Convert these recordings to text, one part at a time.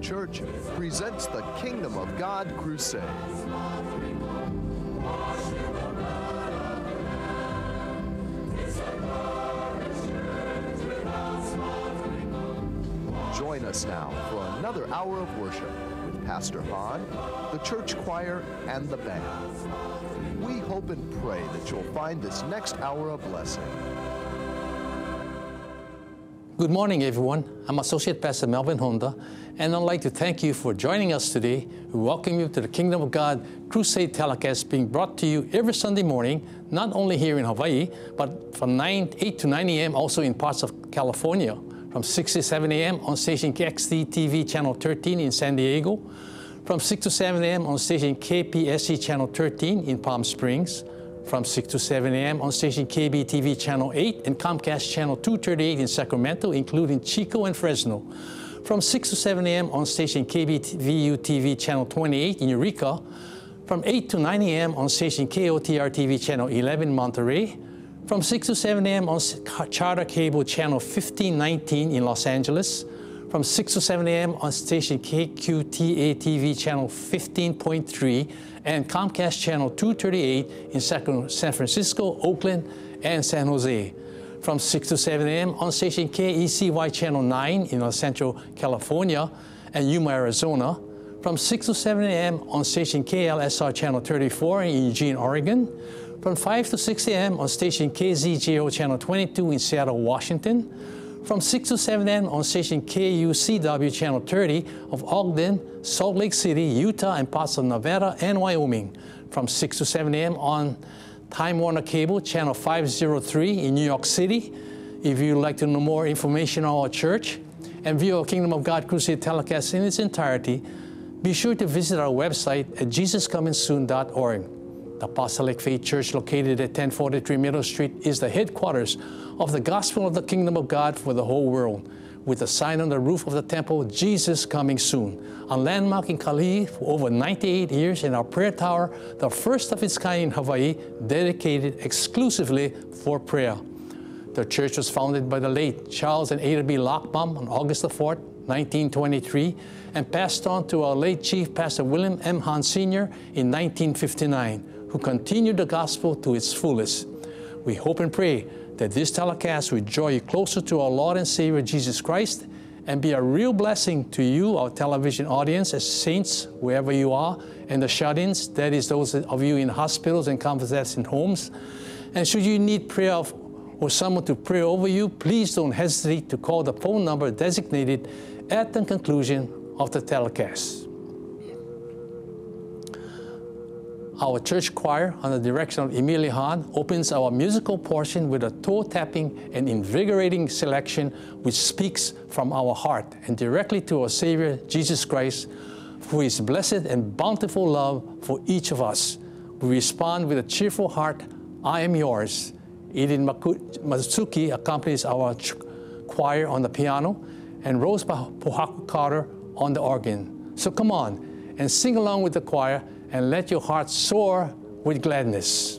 Church presents the Kingdom of God Crusade. Join us now for another hour of worship with Pastor Hahn, the church choir, and the band. We hope and pray that you'll find this next hour a blessing. Good morning, everyone. I'm Associate Pastor Melvin Honda, and I'd like to thank you for joining us today. We welcome you to the Kingdom of God Crusade telecast being brought to you every Sunday morning, not only here in Hawaii, but from 9, 8 to 9 a.m. also in parts of California, from 6 to 7 a.m. on station KXD TV Channel 13 in San Diego, from 6 to 7 a.m. on station KPSE Channel 13 in Palm Springs, from 6 to 7 a.m. on station KBTV Channel 8 and Comcast Channel 238 in Sacramento, including Chico and Fresno. From 6 to 7 a.m. on station KBVU TV Channel 28 in Eureka. From 8 to 9 a.m. on station KOTR TV Channel 11 Monterey. From 6 to 7 a.m. on Charter Cable Channel 1519 in Los Angeles. From 6 to 7 a.m. on station KQTA TV Channel 15.3 and Comcast Channel 238 in San Francisco, Oakland, and San Jose. From 6 to 7 a.m. on station KECY Channel 9 in El Centro, California, and Yuma, Arizona. From 6 to 7 a.m. on station KLSR Channel 34 in Eugene, Oregon. From 5 to 6 a.m. on station KZJO Channel 22 in Seattle, Washington from 6 to 7 a.m. on station KUCW Channel 30 of Ogden, Salt Lake City, Utah, and parts of Nevada and Wyoming. From 6 to 7 a.m. on Time Warner Cable Channel 503 in New York City. If you'd like to know more information on our church and view our Kingdom of God Crusade telecast in its entirety, be sure to visit our website at jesuscomingsoon.org. The Apostolic Faith Church, located at 1043 Middle Street, is the headquarters of the gospel of the kingdom of God for the whole world, with a sign on the roof of the temple, Jesus coming soon. A landmark in Kalihi for over 98 years, in our prayer tower, the first of its kind in Hawaii, dedicated exclusively for prayer. The church was founded by the late Charles and Ada B. Lochbaum on August the 4th, 1923, and passed on to our late Chief Pastor William M. Hahn Sr. in 1959, who continued the gospel to its fullest. We hope and pray that this telecast will draw you closer to our Lord and Savior Jesus Christ and be a real blessing to you, our television audience, as saints, wherever you are, and the shut ins, that is, those of you in hospitals and convalescent homes. And should you need prayer of, or someone to pray over you, please don't hesitate to call the phone number designated at the conclusion of the telecast. Our church choir, under the direction of Emilia Hahn, opens our musical portion with a toe tapping and invigorating selection which speaks from our heart and directly to our Savior, Jesus Christ, for His blessed and bountiful love for each of us. We respond with a cheerful heart, I am yours. Edin Matsuki accompanies our choir on the piano, and Rose Pohaku Carter on the organ. So come on and sing along with the choir and let your heart soar with gladness.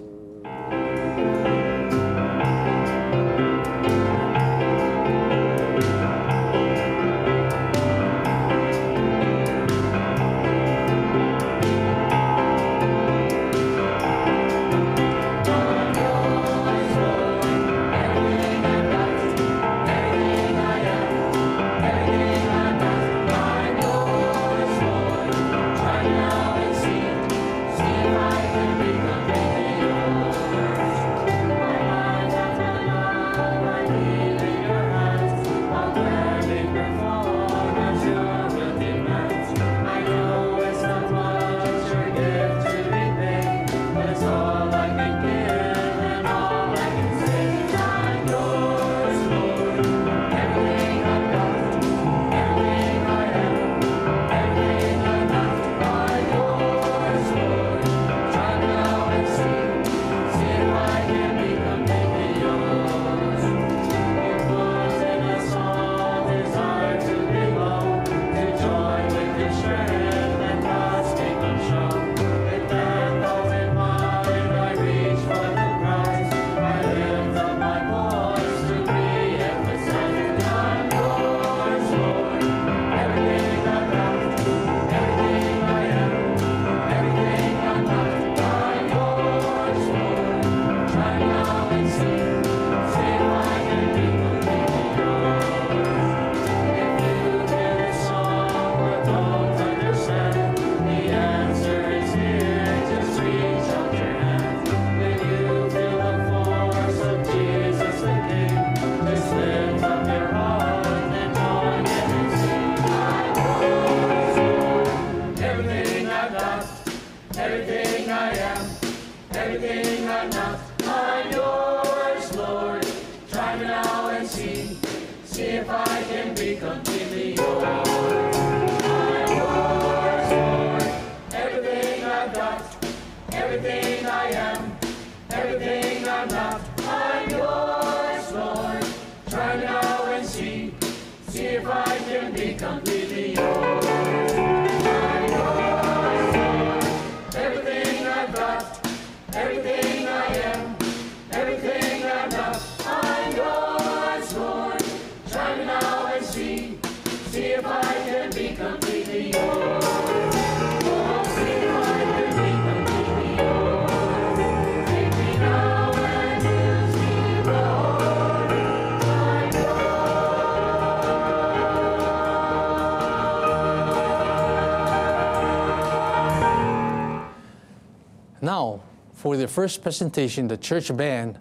for their first presentation, the church band,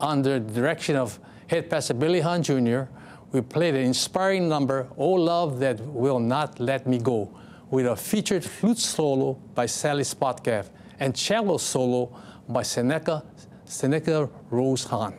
under the direction of head pastor Billy Hahn Jr., we played an inspiring number, Oh Love That Will Not Let Me Go, with a featured flute solo by Sally Spotcalf and cello solo by Seneca, Seneca Rose Hahn.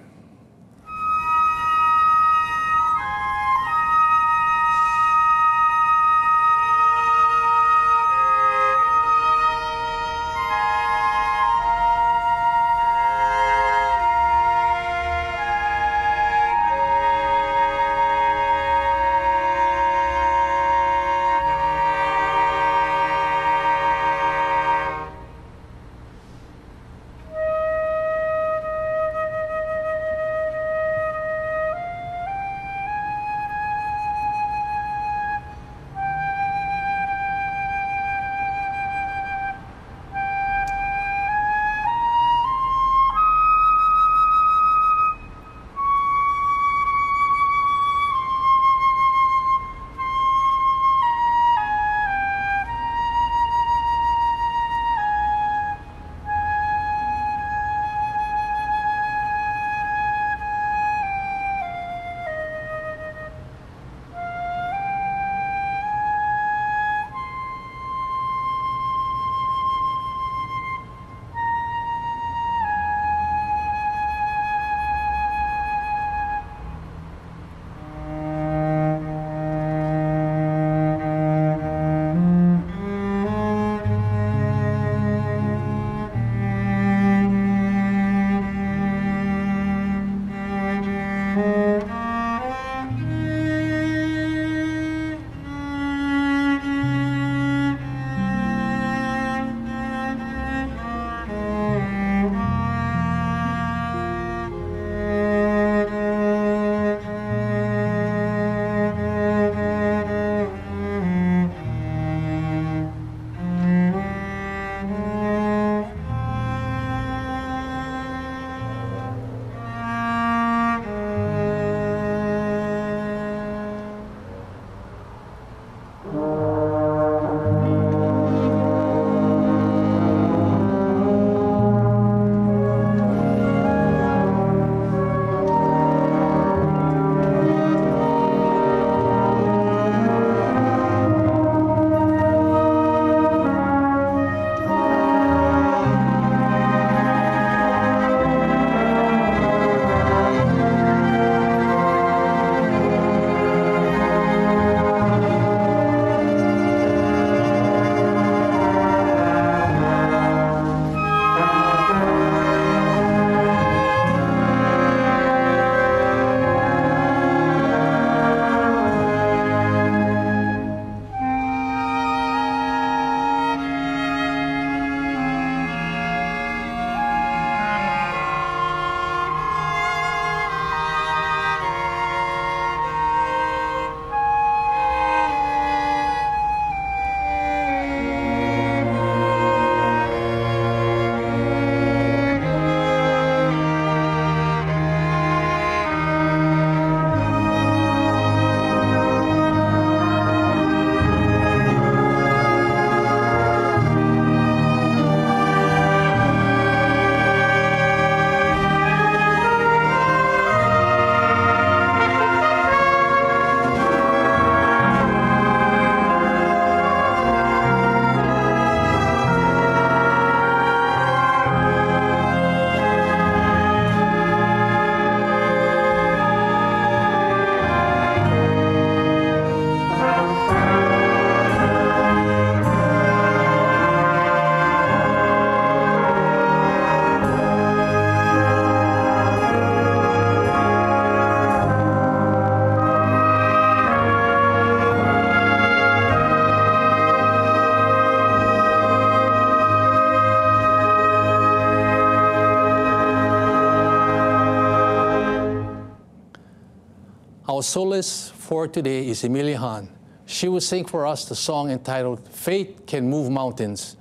Our soloist for today is Emilia Hahn. She will sing for us the song entitled Faith Can Move Mountains.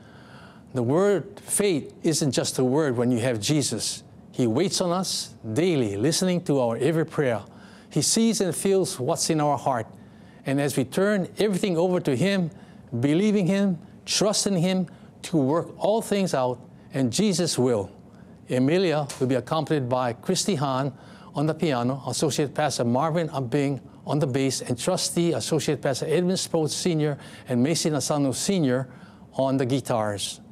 The word faith isn't just a word when you have Jesus. He waits on us daily, listening to our every prayer. He sees and feels what's in our heart. And as we turn everything over to Him, believing Him, trusting Him to work all things out, and Jesus will. Emilia will be accompanied by Christy Hahn on the piano, Associate Pastor Marvin Abing on the bass, and Trustee Associate Pastor Edwin Sproat Sr. and Mason Asano Sr. on the guitars.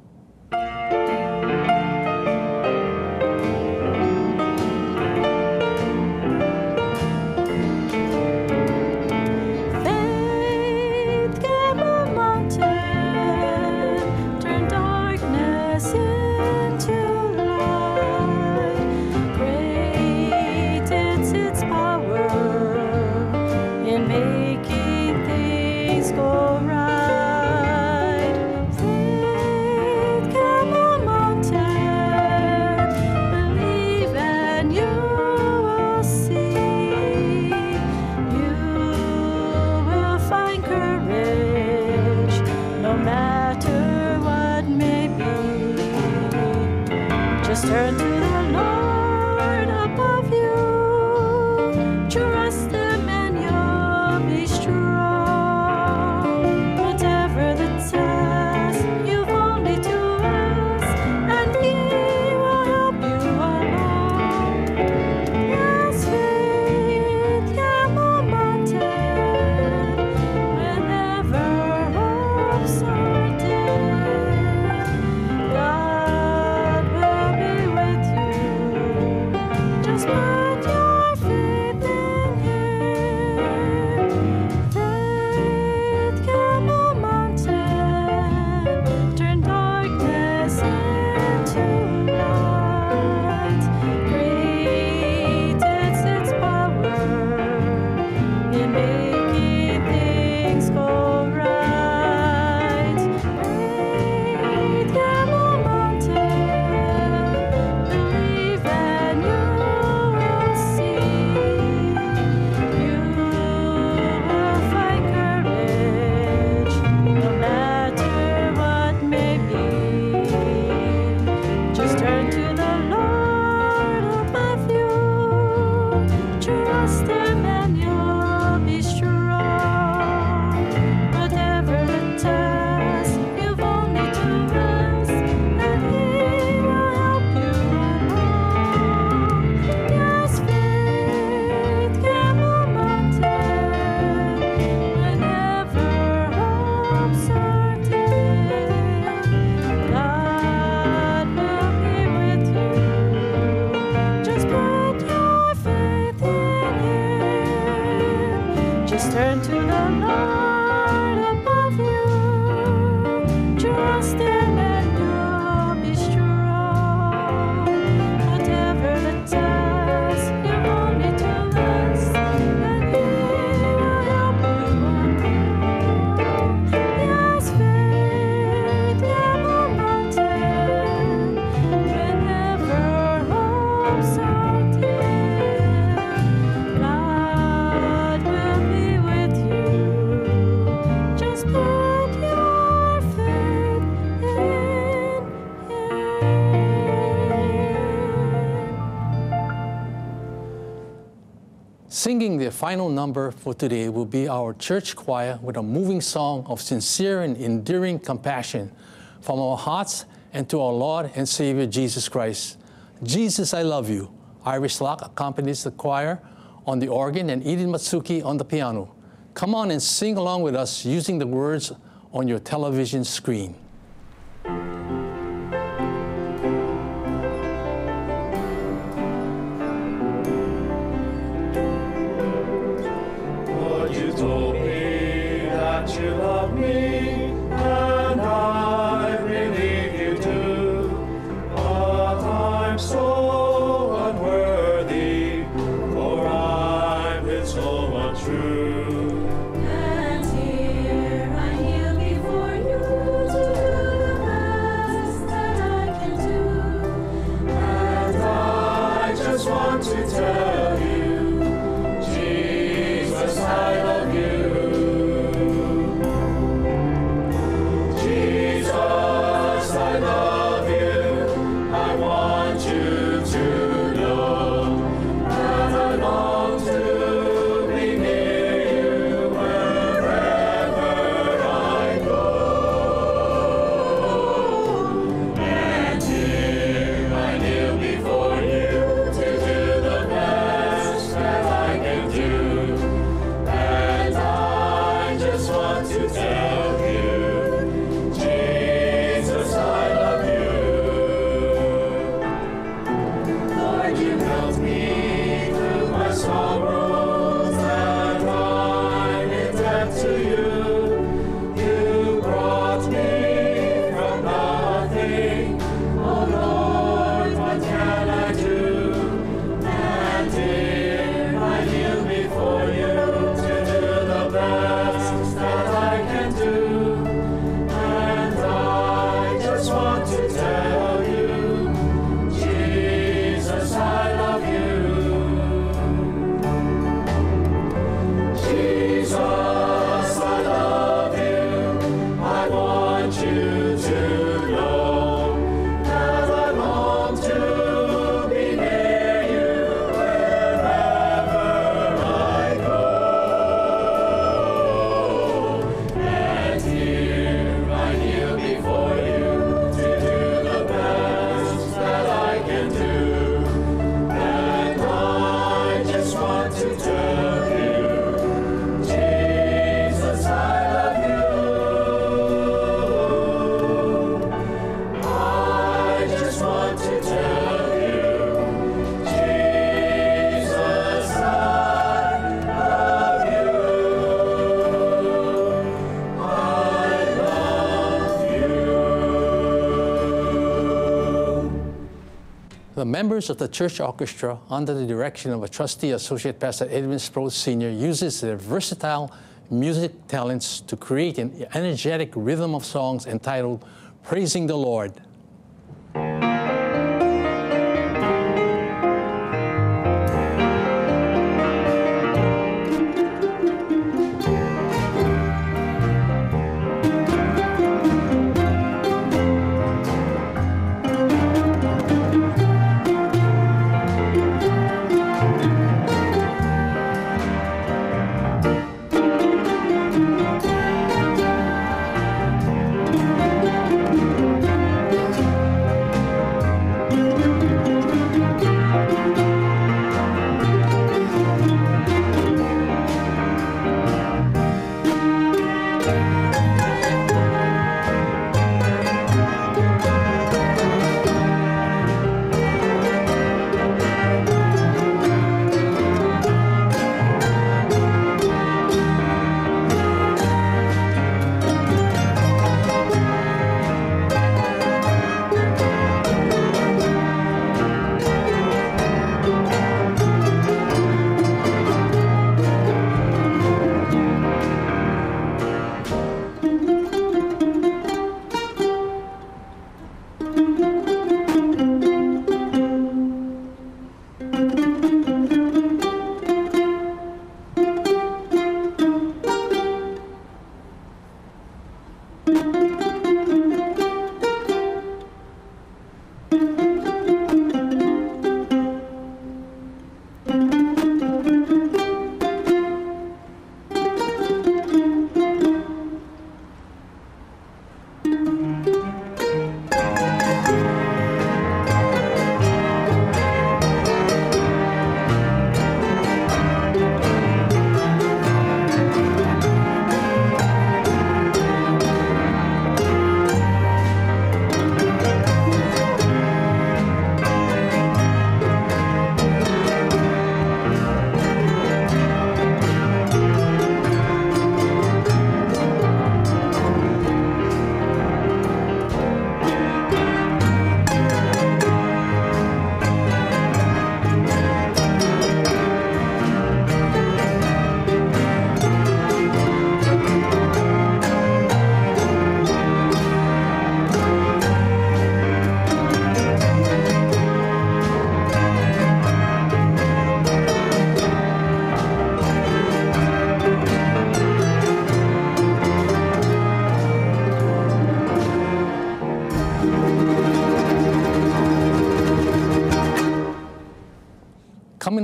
Final number for today will be our church choir with a moving song of sincere and enduring compassion from our hearts and to our Lord and Savior Jesus Christ. Jesus, I love you. Iris Locke accompanies the choir on the organ and Eden Matsuki on the piano. Come on and sing along with us using the words on your television screen. Members of the church orchestra, under the direction of a trustee associate pastor Edwin Sproul Sr., uses their versatile music talents to create an energetic rhythm of songs entitled Praising the Lord.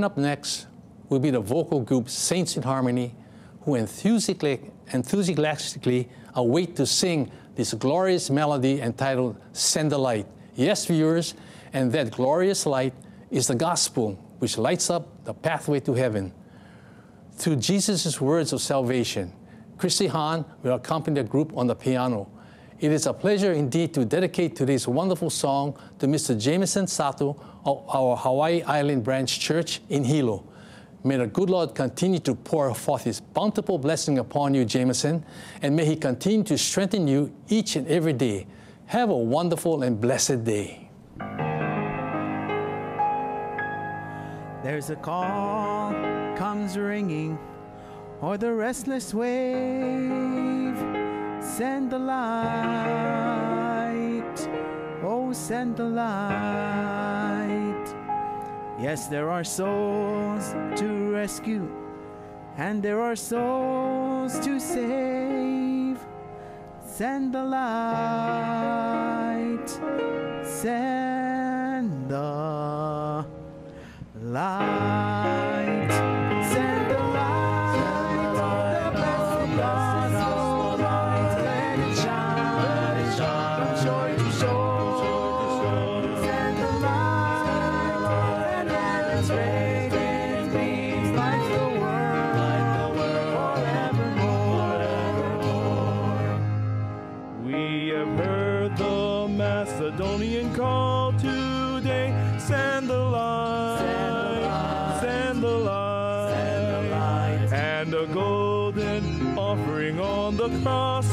Up next will be the vocal group Saints in Harmony, who enthusiastically, enthusiastically await to sing this glorious melody entitled Send the Light. Yes, viewers, and that glorious light is the gospel which lights up the pathway to heaven. Through Jesus' words of salvation, Christy Hahn will accompany the group on the piano. It is a pleasure indeed to dedicate today's wonderful song to Mr. Jameson Sato of our Hawaii Island Branch Church in Hilo. May the good Lord continue to pour forth His bountiful blessing upon you, Jameson, and may He continue to strengthen you each and every day. Have a wonderful and blessed day. There's a call comes ringing, or the restless wave. Send the light. Oh send the light. Yes, there are souls to rescue, and there are souls to save. Send the light. Send the light. Today. Send the light, send the light, and a golden offering on the cross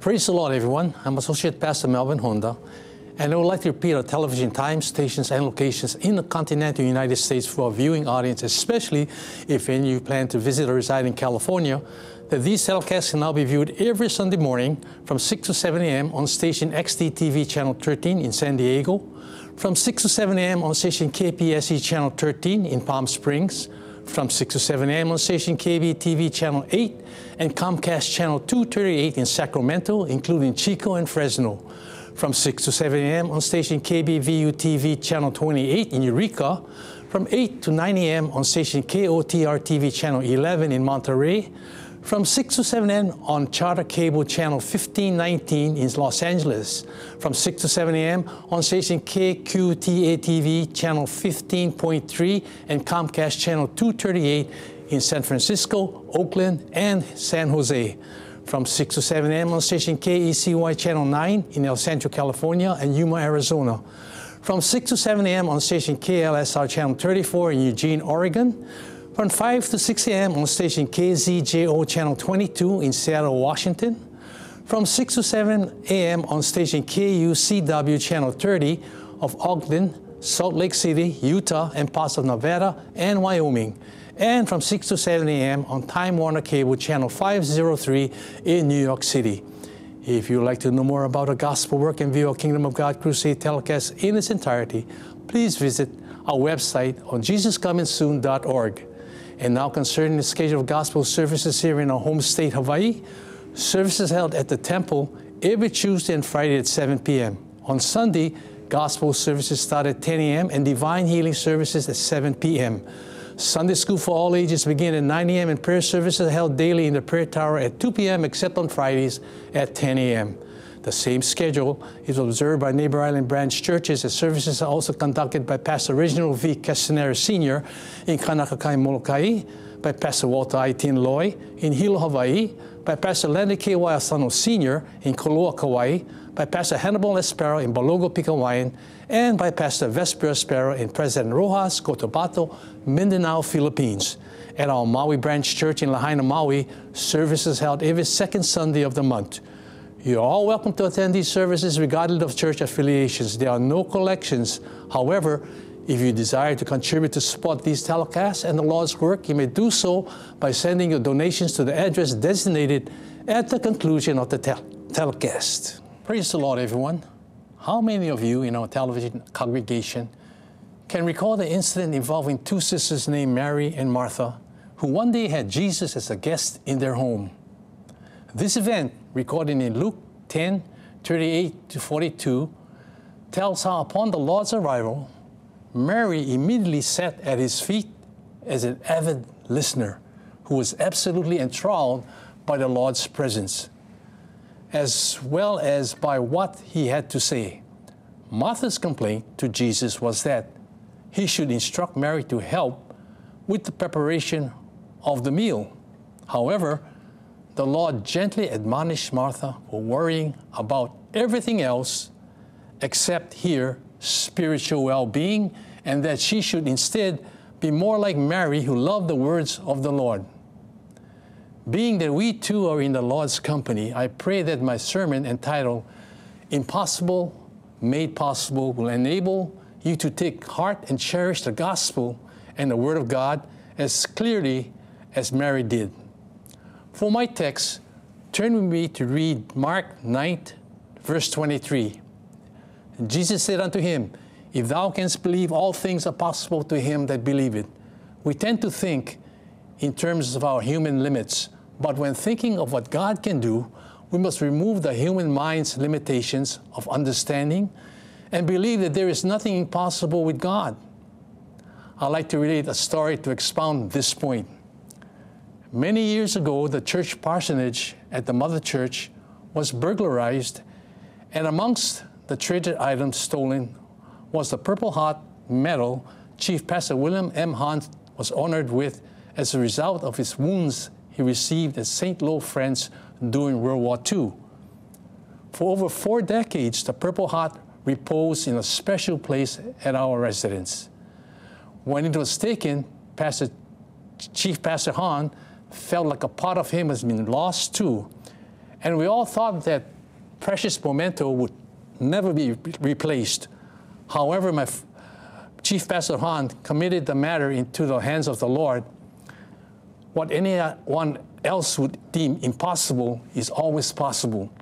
praise the Lord, everyone. I'm Associate Pastor Melvin Honda, and I would like to repeat our television times, stations, and locations in the continental United States for our viewing audience, especially if any you plan to visit or reside in California. That these telecasts can now be viewed every Sunday morning from 6 to 7 a.m. on station XDTV Channel 13 in San Diego, from 6 to 7 a.m. on station KPSE Channel 13 in Palm Springs, from 6 to 7 a.m. on station KBTV Channel 8 and Comcast Channel 238 in Sacramento, including Chico and Fresno. From 6 to 7 a.m. on station KBVU TV Channel 28 in Eureka. From 8 to 9 a.m. on station KOTR TV Channel 11 in Monterey. From 6 to 7 a.m. on Charter Cable Channel 1519 in Los Angeles. From 6 to 7 a.m. on station KQTA TV Channel 15.3 and Comcast Channel 238 in San Francisco, Oakland, and San Jose. From 6 to 7 a.m. on station KECY Channel 9 in El Centro, California, and Yuma, Arizona. From 6 to 7 a.m. on station KLSR Channel 34 in Eugene, Oregon. From 5 to 6 a.m. on station KZJO Channel 22 in Seattle, Washington. From 6 to 7 a.m. on station KUCW Channel 30 of Ogden, Salt Lake City, Utah, and parts of Nevada and Wyoming. And from 6 to 7 a.m. on Time Warner Cable Channel 503 in New York City. If you'd like to know more about our gospel work and view our Kingdom of God Crusade telecast in its entirety, please visit our website on jesuscomingsoon.org. And now concerning the schedule of gospel services here in our home state, Hawaii, services held at the temple every Tuesday and Friday at 7 p.m. On Sunday, gospel services start at 10 a.m. and divine healing services at 7 p.m. Sunday school for all ages begin at 9 a.m. and prayer services held daily in the prayer tower at 2 p.m. except on Fridays at 10 a.m. The same schedule is observed by Neighbor Island branch churches as services are also conducted by Pastor Reginald V. Castanera Sr. in Kaunakakai, Molokai, by Pastor Walter I. Loy in Hilo, Hawaii, by Pastor Lenny K. Asano Sr. in Koloa, Kauai, by Pastor Hannibal Espero in Balogo, Pikawayan, and by Pastor Vesper Espero in President Roxas, Cotabato, Mindanao, Philippines. At our Maui branch church in Lahaina, Maui, services held every second Sunday of the month. You're all welcome to attend these services regardless of church affiliations. There are no collections. However, if you desire to contribute to support these telecasts and the Lord's work, you may do so by sending your donations to the address designated at the conclusion of the tel- telecast. Praise the Lord, everyone. How many of you in our television congregation can recall the incident involving two sisters named Mary and Martha who one day had Jesus as a guest in their home? This event, recorded in Luke 10 38 to 42, tells how upon the Lord's arrival, Mary immediately sat at his feet as an avid listener who was absolutely enthralled by the Lord's presence, as well as by what he had to say. Martha's complaint to Jesus was that he should instruct Mary to help with the preparation of the meal. However, the Lord gently admonished Martha for worrying about everything else except here spiritual well being, and that she should instead be more like Mary, who loved the words of the Lord. Being that we too are in the Lord's company, I pray that my sermon entitled Impossible Made Possible will enable you to take heart and cherish the gospel and the Word of God as clearly as Mary did. For my text, turn with me to read Mark 9, verse 23. Jesus said unto him, If thou canst believe, all things are possible to him that believeth. We tend to think in terms of our human limits, but when thinking of what God can do, we must remove the human mind's limitations of understanding and believe that there is nothing impossible with God. I'd like to relate a story to expound this point. Many years ago, the church parsonage at the Mother Church was burglarized, and amongst the treasured items stolen was the Purple Heart medal Chief Pastor William M. Hunt was honored with as a result of his wounds he received at St. Lo, France during World War II. For over four decades, the Purple Heart reposed in a special place at our residence. When it was taken, Pastor, Chief Pastor Hahn felt like a part of him has been lost too. And we all thought that precious memento would never be re- replaced. However, my Chief Pastor Hahn committed the matter into the hands of the Lord. What anyone else would deem impossible is always possible.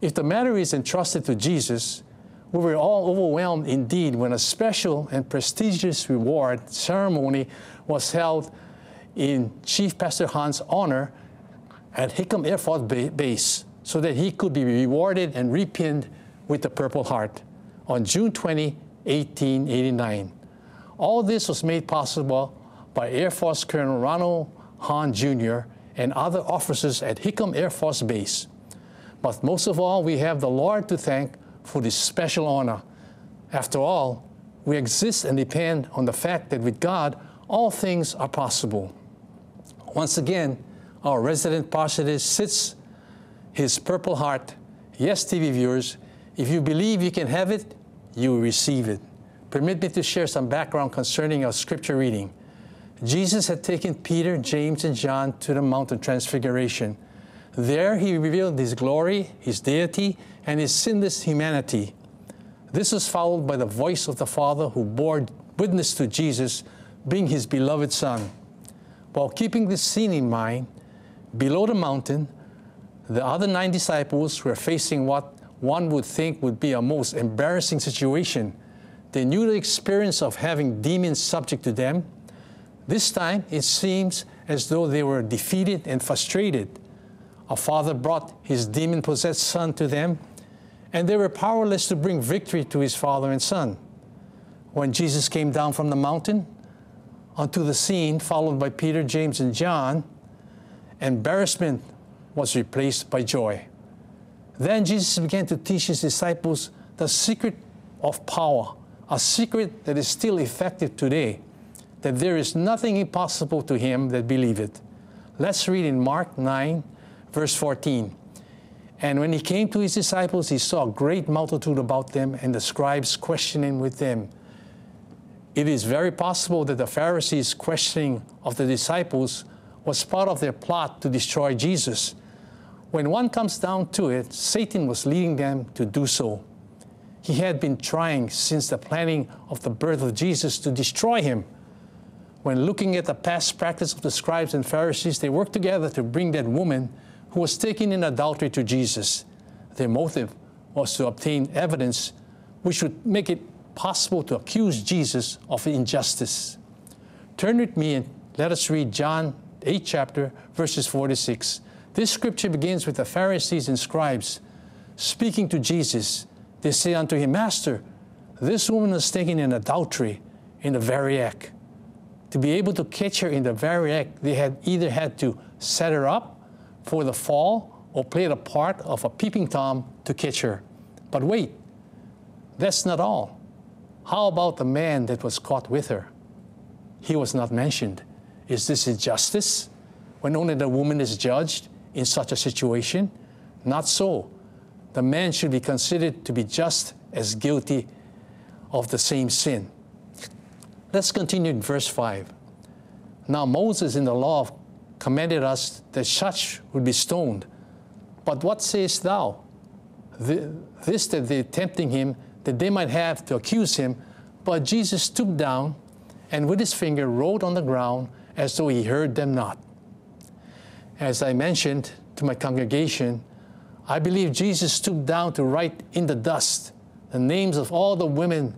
If the matter is entrusted to Jesus, we were all overwhelmed indeed when a special and prestigious reward ceremony was held in Chief Pastor Hahn's honor at Hickam Air Force Base so that he could be rewarded and repinned with the Purple Heart on June 20, 1889. All this was made possible by Air Force Colonel Ronald Hahn Jr. and other officers at Hickam Air Force Base. But most of all, we have the Lord to thank for this special honor. After all, we exist and depend on the fact that with God, all things are possible. Once again, our resident parsonage sits his purple heart. Yes, TV viewers, if you believe you can have it, you will receive it. Permit me to share some background concerning our scripture reading. Jesus had taken Peter, James, and John to the Mount of transfiguration. There he revealed his glory, his deity, and his sinless humanity. This was followed by the voice of the Father who bore witness to Jesus being his beloved Son. While keeping this scene in mind, below the mountain, the other nine disciples were facing what one would think would be a most embarrassing situation. They knew the experience of having demons subject to them. This time, it seems as though they were defeated and frustrated. A father brought his demon possessed son to them, and they were powerless to bring victory to his father and son. When Jesus came down from the mountain, onto the scene, followed by Peter, James, and John, embarrassment was replaced by joy. Then Jesus began to teach his disciples the secret of power, a secret that is still effective today, that there is nothing impossible to him that believeth. Let's read in Mark 9, verse 14. And when he came to his disciples, he saw a great multitude about them, and the scribes questioning with them. It is very possible that the Pharisees' questioning of the disciples was part of their plot to destroy Jesus. When one comes down to it, Satan was leading them to do so. He had been trying since the planning of the birth of Jesus to destroy him. When looking at the past practice of the scribes and Pharisees, they worked together to bring that woman who was taken in adultery to Jesus. Their motive was to obtain evidence which would make it possible to accuse Jesus of injustice. Turn with me and let us read John 8 chapter verses 46. This scripture begins with the Pharisees and scribes speaking to Jesus. They say unto him, Master, this woman is taken in adultery in the very act. To be able to catch her in the very act, they had either had to set her up for the fall or play the part of a peeping Tom to catch her. But wait, that's not all. How about the man that was caught with her? He was not mentioned. Is this injustice when only the woman is judged in such a situation? Not so. The man should be considered to be just as guilty of the same sin. Let's continue in verse 5. Now, Moses in the law commanded us that such would be stoned. But what sayest thou? This that they tempting him, that they might have to accuse him. But Jesus stooped down and with his finger wrote on the ground as though he heard them not. As I mentioned to my congregation, I believe Jesus stooped down to write in the dust the names of all the women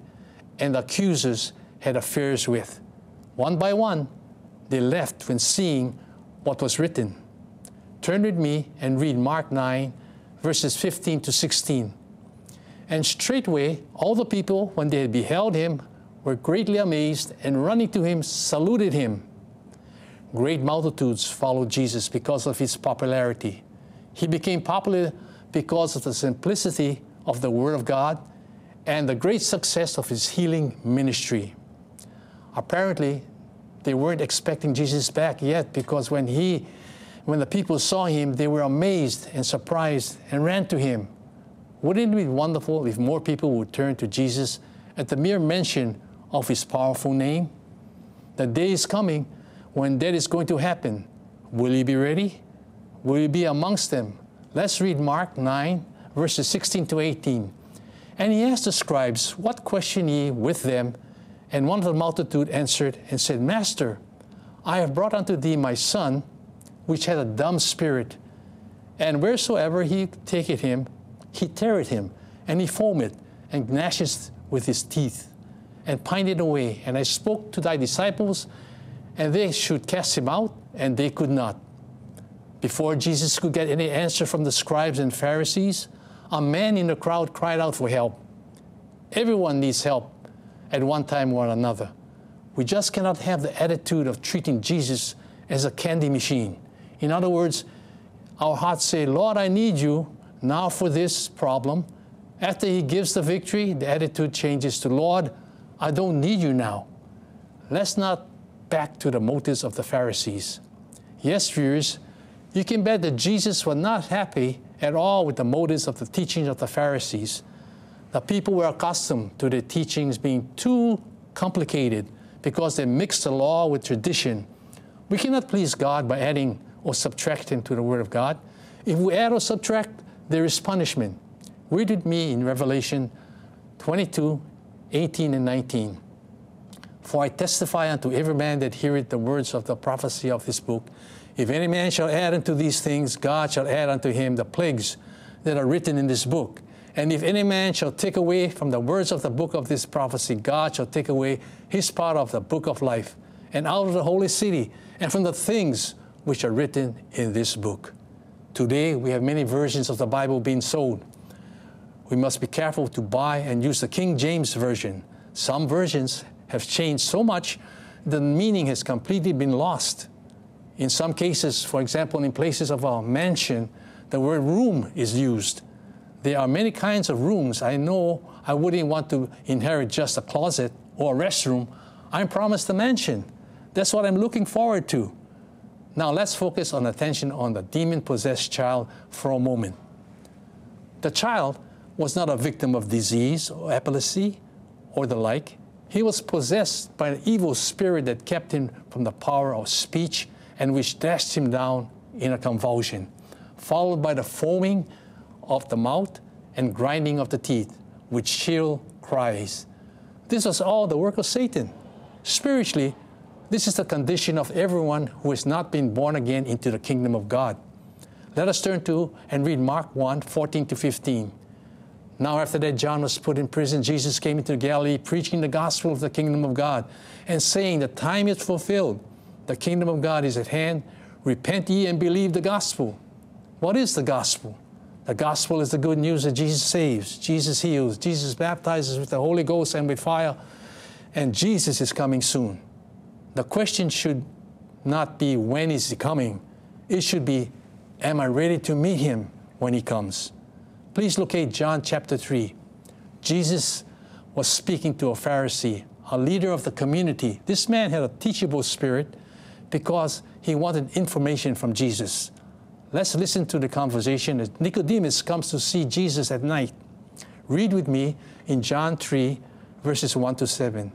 and accusers had affairs with. One by one, they left when seeing what was written. Turn with me and read Mark 9, verses 15 to 16. And straightway all the people, when they had beheld him, were greatly amazed, and running to him, saluted him. Great multitudes followed Jesus because of his popularity. He became popular because of the simplicity of the Word of God and the great success of his healing ministry. Apparently, they weren't expecting Jesus back yet because when he when the people saw him, they were amazed and surprised and ran to him. Wouldn't it be wonderful if more people would turn to Jesus at the mere mention of his powerful name? The day is coming when that is going to happen. Will you be ready? Will you be amongst them? Let's read Mark 9, verses 16 to 18. And he asked the scribes, What question ye with them? And one of the multitude answered and said, Master, I have brought unto thee my son, which had a dumb spirit. And wheresoever he taketh him, he teareth him, and he foameth, and gnasheth with his teeth, and pineth away. And I spoke to thy disciples, and they should cast him out, and they could not. Before Jesus could get any answer from the scribes and Pharisees, a man in the crowd cried out for help. Everyone needs help at one time or another. We just cannot have the attitude of treating Jesus as a candy machine. In other words, our hearts say, Lord, I need you now for this problem. After he gives the victory, the attitude changes to, Lord, I don't need you now. Let's not back to the motives of the Pharisees. Yes, viewers, you can bet that Jesus was not happy at all with the motives of the teachings of the Pharisees. The people were accustomed to the teachings being too complicated because they mixed the law with tradition. We cannot please God by adding or subtracting to the Word of God. If we add or subtract, there is punishment. Read with me in Revelation 22, 18 and 19. For I testify unto every man that heareth the words of the prophecy of this book. If any man shall add unto these things, God shall add unto him the plagues that are written in this book. And if any man shall take away from the words of the book of this prophecy, God shall take away his part of the book of life, and out of the holy city, and from the things which are written in this book. Today, we have many versions of the Bible being sold. We must be careful to buy and use the King James Version. Some versions have changed so much the meaning has completely been lost. In some cases, for example, in places of a mansion, the word room is used. There are many kinds of rooms. I know I wouldn't want to inherit just a closet or a restroom. I'm promised a mansion. That's what I'm looking forward to. Now let's focus on attention on the demon possessed child for a moment. The child was not a victim of disease or epilepsy or the like. He was possessed by an evil spirit that kept him from the power of speech and which dashed him down in a convulsion, followed by the foaming of the mouth and grinding of the teeth with shrill cries. This was all the work of Satan. Spiritually, this is the condition of everyone who has not been born again into the kingdom of God. Let us turn to and read Mark 1 14 to 15. Now, after that, John was put in prison. Jesus came into Galilee, preaching the gospel of the kingdom of God, and saying, The time is fulfilled, the kingdom of God is at hand. Repent ye and believe the gospel. What is the gospel? The gospel is the good news that Jesus saves, Jesus heals, Jesus baptizes with the Holy Ghost and with fire, and Jesus is coming soon. The question should not be when is he coming? It should be, am I ready to meet him when he comes? Please locate John chapter 3. Jesus was speaking to a Pharisee, a leader of the community. This man had a teachable spirit because he wanted information from Jesus. Let's listen to the conversation as Nicodemus comes to see Jesus at night. Read with me in John 3, verses 1 to 7.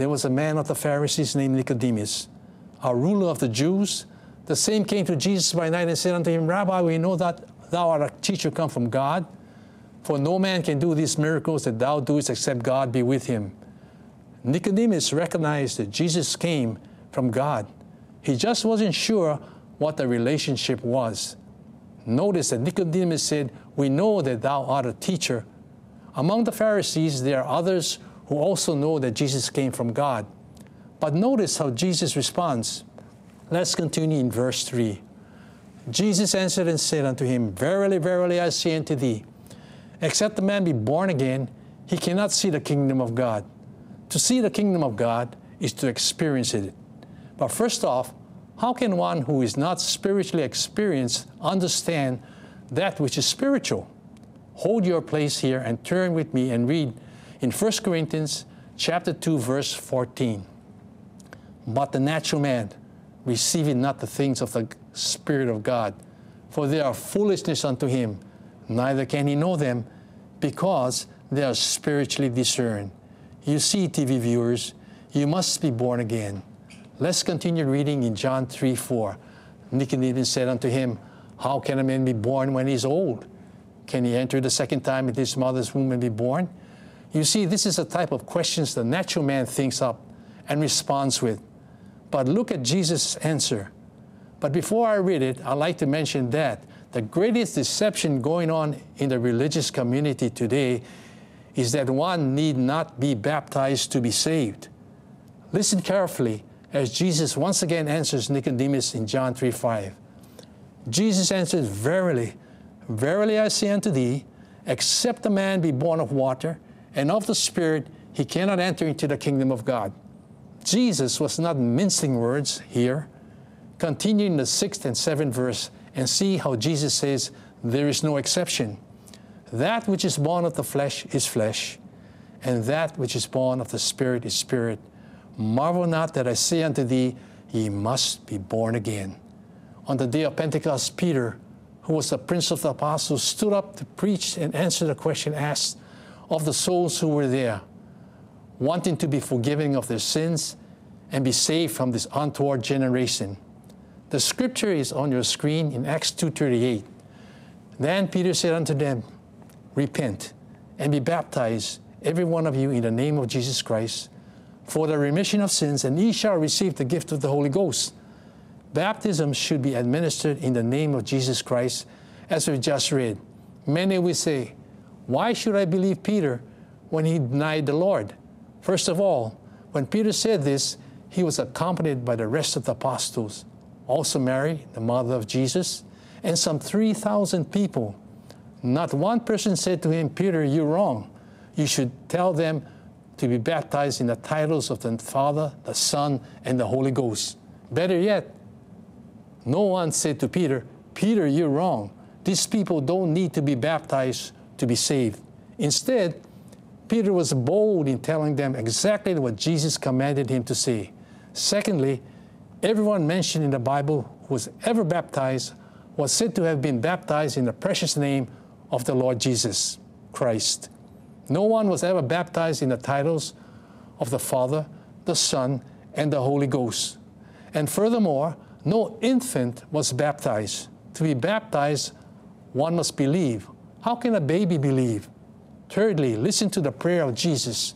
There was a man of the Pharisees named Nicodemus, a ruler of the Jews. The same came to Jesus by night and said unto him, Rabbi, we know that thou art a teacher come from God, for no man can do these miracles that thou doest except God be with him. Nicodemus recognized that Jesus came from God. He just wasn't sure what the relationship was. Notice that Nicodemus said, We know that thou art a teacher. Among the Pharisees, there are others who also know that Jesus came from God. But notice how Jesus responds. Let's continue in verse 3. Jesus answered and said unto him, Verily, verily, I say unto thee, except a man be born again, he cannot see the kingdom of God. To see the kingdom of God is to experience it. But first off, how can one who is not spiritually experienced understand that which is spiritual? Hold your place here and turn with me and read in 1 Corinthians chapter 2 verse 14. But the natural man receiveth not the things of the Spirit of God, for they are foolishness unto him, neither can he know them, because they are spiritually discerned. You see, TV viewers, you must be born again. Let's continue reading in John 3 4. Nicodemus said unto him, How can a man be born when he is old? Can he enter the second time into his mother's womb and be born? You see, this is the type of questions the natural man thinks up and responds with. But look at Jesus' answer. But before I read it, I'd like to mention that the greatest deception going on in the religious community today is that one need not be baptized to be saved. Listen carefully as Jesus once again answers Nicodemus in John 3 5. Jesus answers, Verily, verily I say unto thee, except a man be born of water and of the Spirit, he cannot enter into the kingdom of God. Jesus was not mincing words here. Continue in the sixth and seventh verse and see how Jesus says, There is no exception. That which is born of the flesh is flesh, and that which is born of the Spirit is spirit. Marvel not that I say unto thee, Ye must be born again. On the day of Pentecost, Peter, who was the prince of the apostles, stood up to preach and answer the question asked of the souls who were there, wanting to be forgiven of their sins and be saved from this untoward generation. The scripture is on your screen in Acts 2:38. Then Peter said unto them, Repent and be baptized, every one of you, in the name of Jesus Christ, for the remission of sins, and ye shall receive the gift of the Holy Ghost. Baptism should be administered in the name of Jesus Christ, as we just read. Many will say, Why should I believe Peter when he denied the Lord? First of all, when Peter said this, he was accompanied by the rest of the apostles, also Mary, the mother of Jesus, and some 3,000 people. Not one person said to him, Peter, you're wrong. You should tell them to be baptized in the titles of the Father, the Son, and the Holy Ghost. Better yet, no one said to Peter, Peter, you're wrong. These people don't need to be baptized to be saved. Instead, Peter was bold in telling them exactly what Jesus commanded him to say. Secondly, everyone mentioned in the Bible who was ever baptized was said to have been baptized in the precious name of the Lord Jesus Christ. No one was ever baptized in the titles of the Father, the Son, and the Holy Ghost. And furthermore, no infant was baptized. To be baptized, one must believe. How can a baby believe? Thirdly, listen to the prayer of Jesus.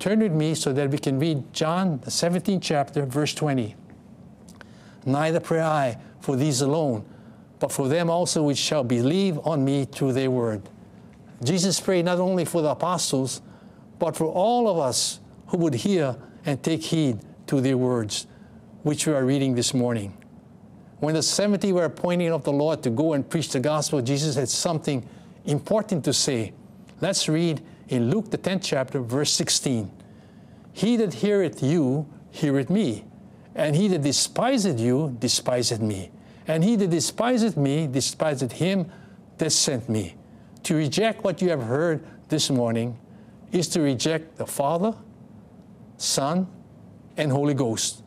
Turn with me so that we can read John, the 17th chapter, verse 20. Neither pray I for these alone, but for them also which shall believe on me through their word. Jesus prayed not only for the apostles, but for all of us who would hear and take heed to their words, which we are reading this morning. When the 70 were appointed of the Lord to go and preach the gospel, Jesus had something important to say. Let's read in Luke, the 10th chapter, verse 16. He that heareth you, heareth me. And he that despiseth you, despiseth me. And he that despiseth me, despiseth him that sent me. To reject what you have heard this morning is to reject the Father, Son, and Holy Ghost.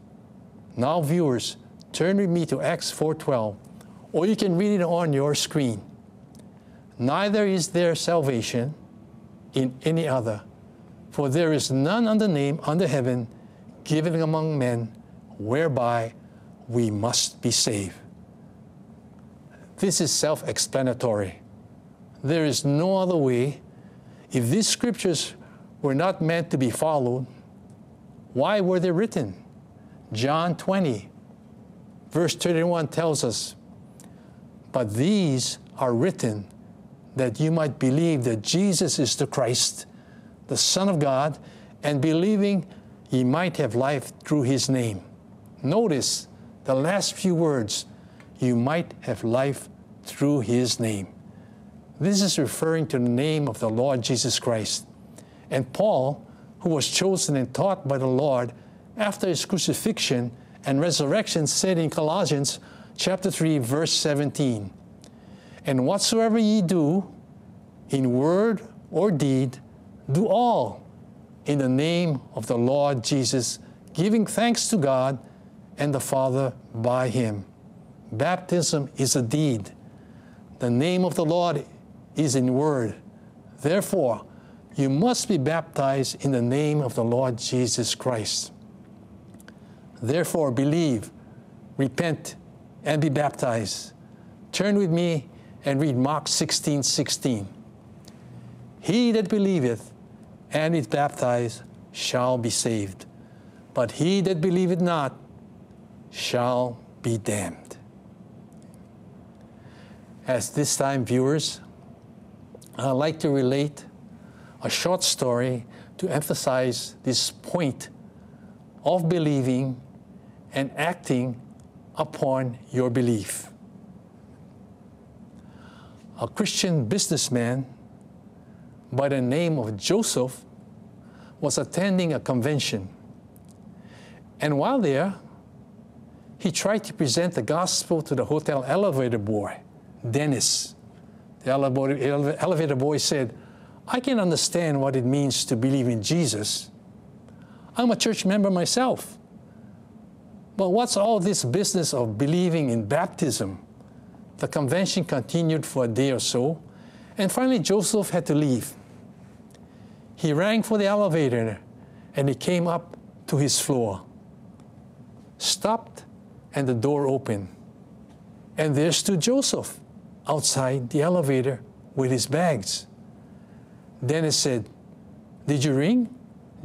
Now, viewers, turn with me to Acts 4:12, or you can read it on your screen. Neither is there salvation in any other, for there is none other name under heaven given among men whereby we must be saved. This is self explanatory. There is no other way. If these scriptures were not meant to be followed, why were they written? John 20, verse 31 tells us, But these are written that you might believe that Jesus is the Christ, the Son of God, and believing ye might have life through his name. Notice the last few words you might have life through his name. This is referring to the name of the Lord Jesus Christ. And Paul, who was chosen and taught by the Lord after his crucifixion and resurrection, said in Colossians chapter 3, verse 17, And whatsoever ye do, in word or deed, do all in the name of the Lord Jesus, giving thanks to God and the Father by him. Baptism is a deed. The name of the Lord is in word. Therefore, you must be baptized in the name of the Lord Jesus Christ. Therefore, believe, repent, and be baptized. Turn with me and read Mark 16 16. He that believeth and is baptized shall be saved, but he that believeth not shall be damned. As this time, viewers, I'd like to relate a short story to emphasize this point of believing and acting upon your belief. A Christian businessman by the name of Joseph was attending a convention. And while there, he tried to present the gospel to the hotel elevator boy, Dennis. The elevator, boy said, I can understand what it means to believe in Jesus. I'm a church member myself. But what's all this business of believing in baptism? The convention continued for a day or so, and finally Joseph had to leave. He rang for the elevator and he came up to his floor, stopped, and the door opened. And there stood Joseph outside the elevator with his bags. Dennis said, Did you ring?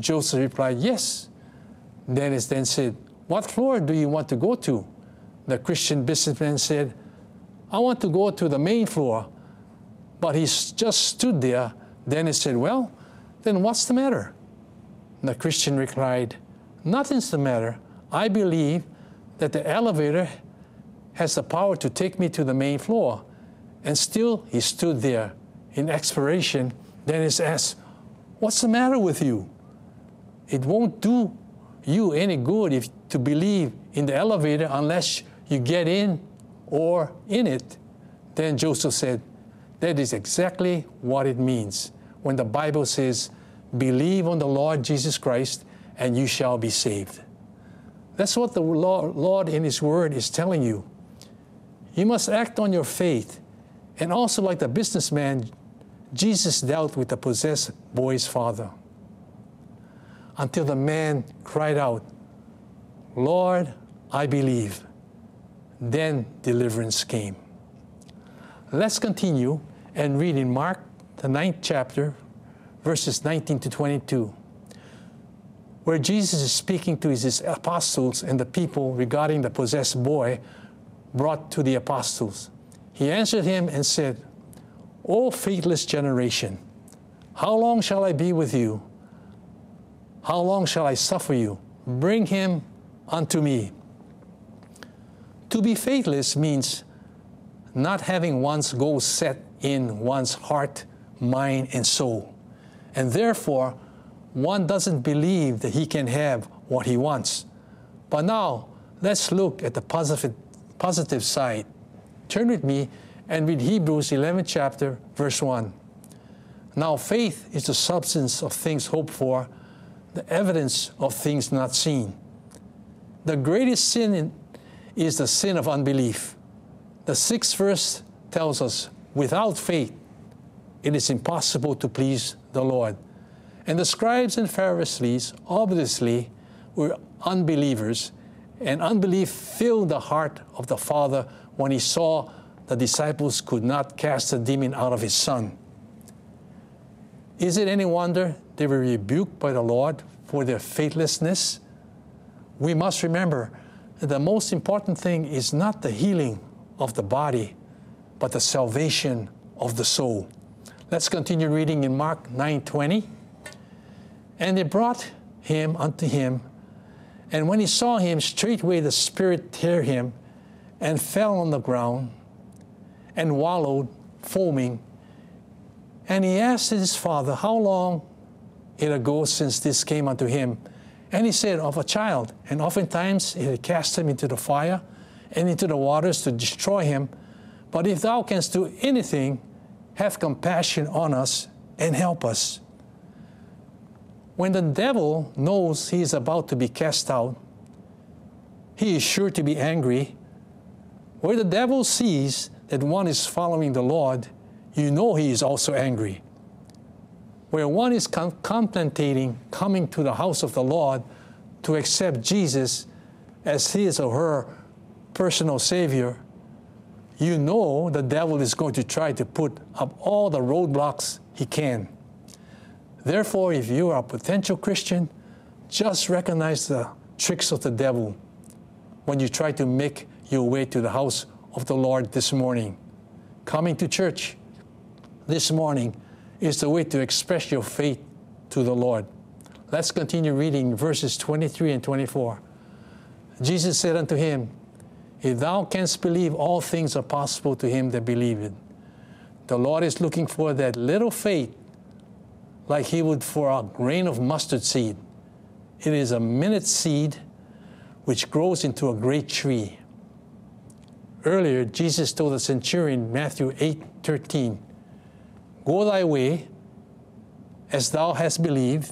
Joseph replied, Yes. Dennis then said, What floor do you want to go to? The Christian businessman said, I want to go to the main floor. But he just stood there. Dennis said, Well, then what's the matter? The Christian replied, Nothing's the matter. I believe that the elevator has the power to take me to the main floor. And still he stood there in expiration. Dennis asked, What's the matter with you? it won't do you any good if to believe in the elevator unless you get in or in it. Then Joseph said, That is exactly what it means when the Bible says, Believe on the Lord Jesus Christ and you shall be saved. That's what the Lord in His Word is telling you. You must act on your faith. And also, like the businessman, Jesus dealt with the possessed boy's father until the man cried out, Lord, I believe. Then deliverance came. Let's continue and read in Mark, the ninth chapter, verses 19 to 22, where Jesus is speaking to his apostles and the people regarding the possessed boy brought to the apostles. He answered him and said, O faithless generation, how long shall I be with you? How long shall I suffer you? Bring him unto me. To be faithless means not having one's goals set in one's heart, mind, and soul. And therefore, one doesn't believe that he can have what he wants. But now, let's look at the positive, positive side. Turn with me and read Hebrews 11 chapter, verse 1. Now, faith is the substance of things hoped for, the evidence of things not seen. The greatest sin in, is the sin of unbelief. The sixth verse tells us without faith, it is impossible to please the Lord. And the scribes and Pharisees obviously were unbelievers, and unbelief filled the heart of the Father when he saw the disciples could not cast the demon out of his son. Is it any wonder they were rebuked by the Lord for their faithlessness? We must remember the most important thing is not the healing of the body, but the salvation of the soul. Let's continue reading in Mark 9:20. And they brought him unto him, and when he saw him, straightway the spirit tear him, and fell on the ground, and wallowed, foaming. And he asked his father, How long it ago since this came unto him? And he said, Of a child. And oftentimes he cast him into the fire and into the waters to destroy him. But if thou canst do anything, have compassion on us and help us. When the devil knows he is about to be cast out, he is sure to be angry. Where the devil sees that one is following the Lord, you know he is also angry. Where one is con- contemplating coming to the house of the Lord to accept Jesus as his or her personal Savior, you know the devil is going to try to put up all the roadblocks he can. Therefore, if you are a potential Christian, just recognize the tricks of the devil when you try to make your way to the house of the Lord this morning. Coming to church this morning is the way to express your faith to the Lord. Let's continue reading verses 23 and 24. Jesus said unto him, If thou canst believe, all things are possible to him that believeth. The Lord is looking for that little faith, like he would for a grain of mustard seed. It is a minute seed which grows into a great tree. Earlier, Jesus told the centurion, Matthew 8 13, Go thy way, as thou hast believed,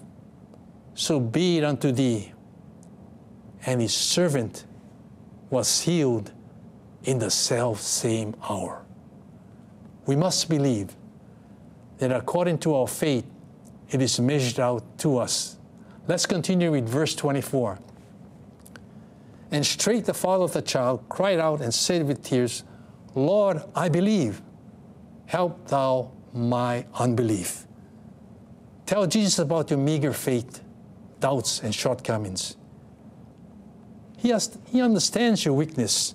so be it unto thee. And his servant was healed in the self same hour. We must believe that according to our faith, it is measured out to us. Let's continue with verse 24. And straight the father of the child cried out and said with tears, Lord, I believe. Help thou my unbelief. Tell Jesus about your meager faith, doubts, and shortcomings. He, has, he understands your weakness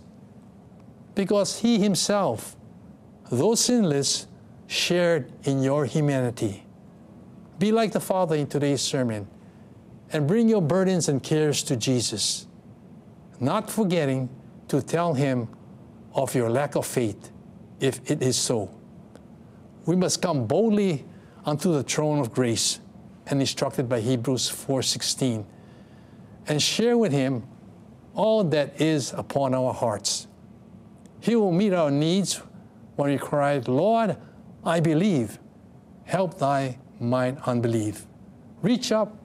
because he himself, though sinless, shared in your humanity. Be like the Father in today's sermon and bring your burdens and cares to Jesus, not forgetting to tell him of your lack of faith if it is so. We must come boldly unto the throne of grace and instructed by Hebrews 4:16 and share with him all that is upon our hearts. He will meet our needs when we cry, Lord, I believe. Help thy unbelief. Reach up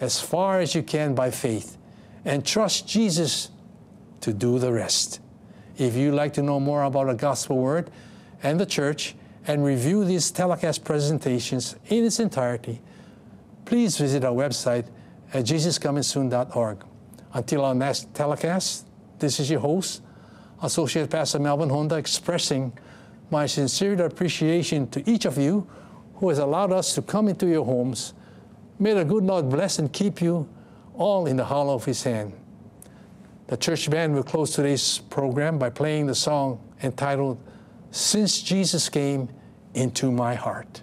as far as you can by faith and trust Jesus to do the rest. If you'd like to know more about the gospel word and the church and review these telecast presentations in its entirety, please visit our website at jesuscomingsoon.org. Until our next telecast, this is your host, Associate Pastor Melvin Honda, expressing my sincere appreciation to each of you who has allowed us to come into your homes. May the good Lord bless and keep you all in the hollow of his hand. The church band will close today's program by playing the song entitled Since Jesus Came into My Heart.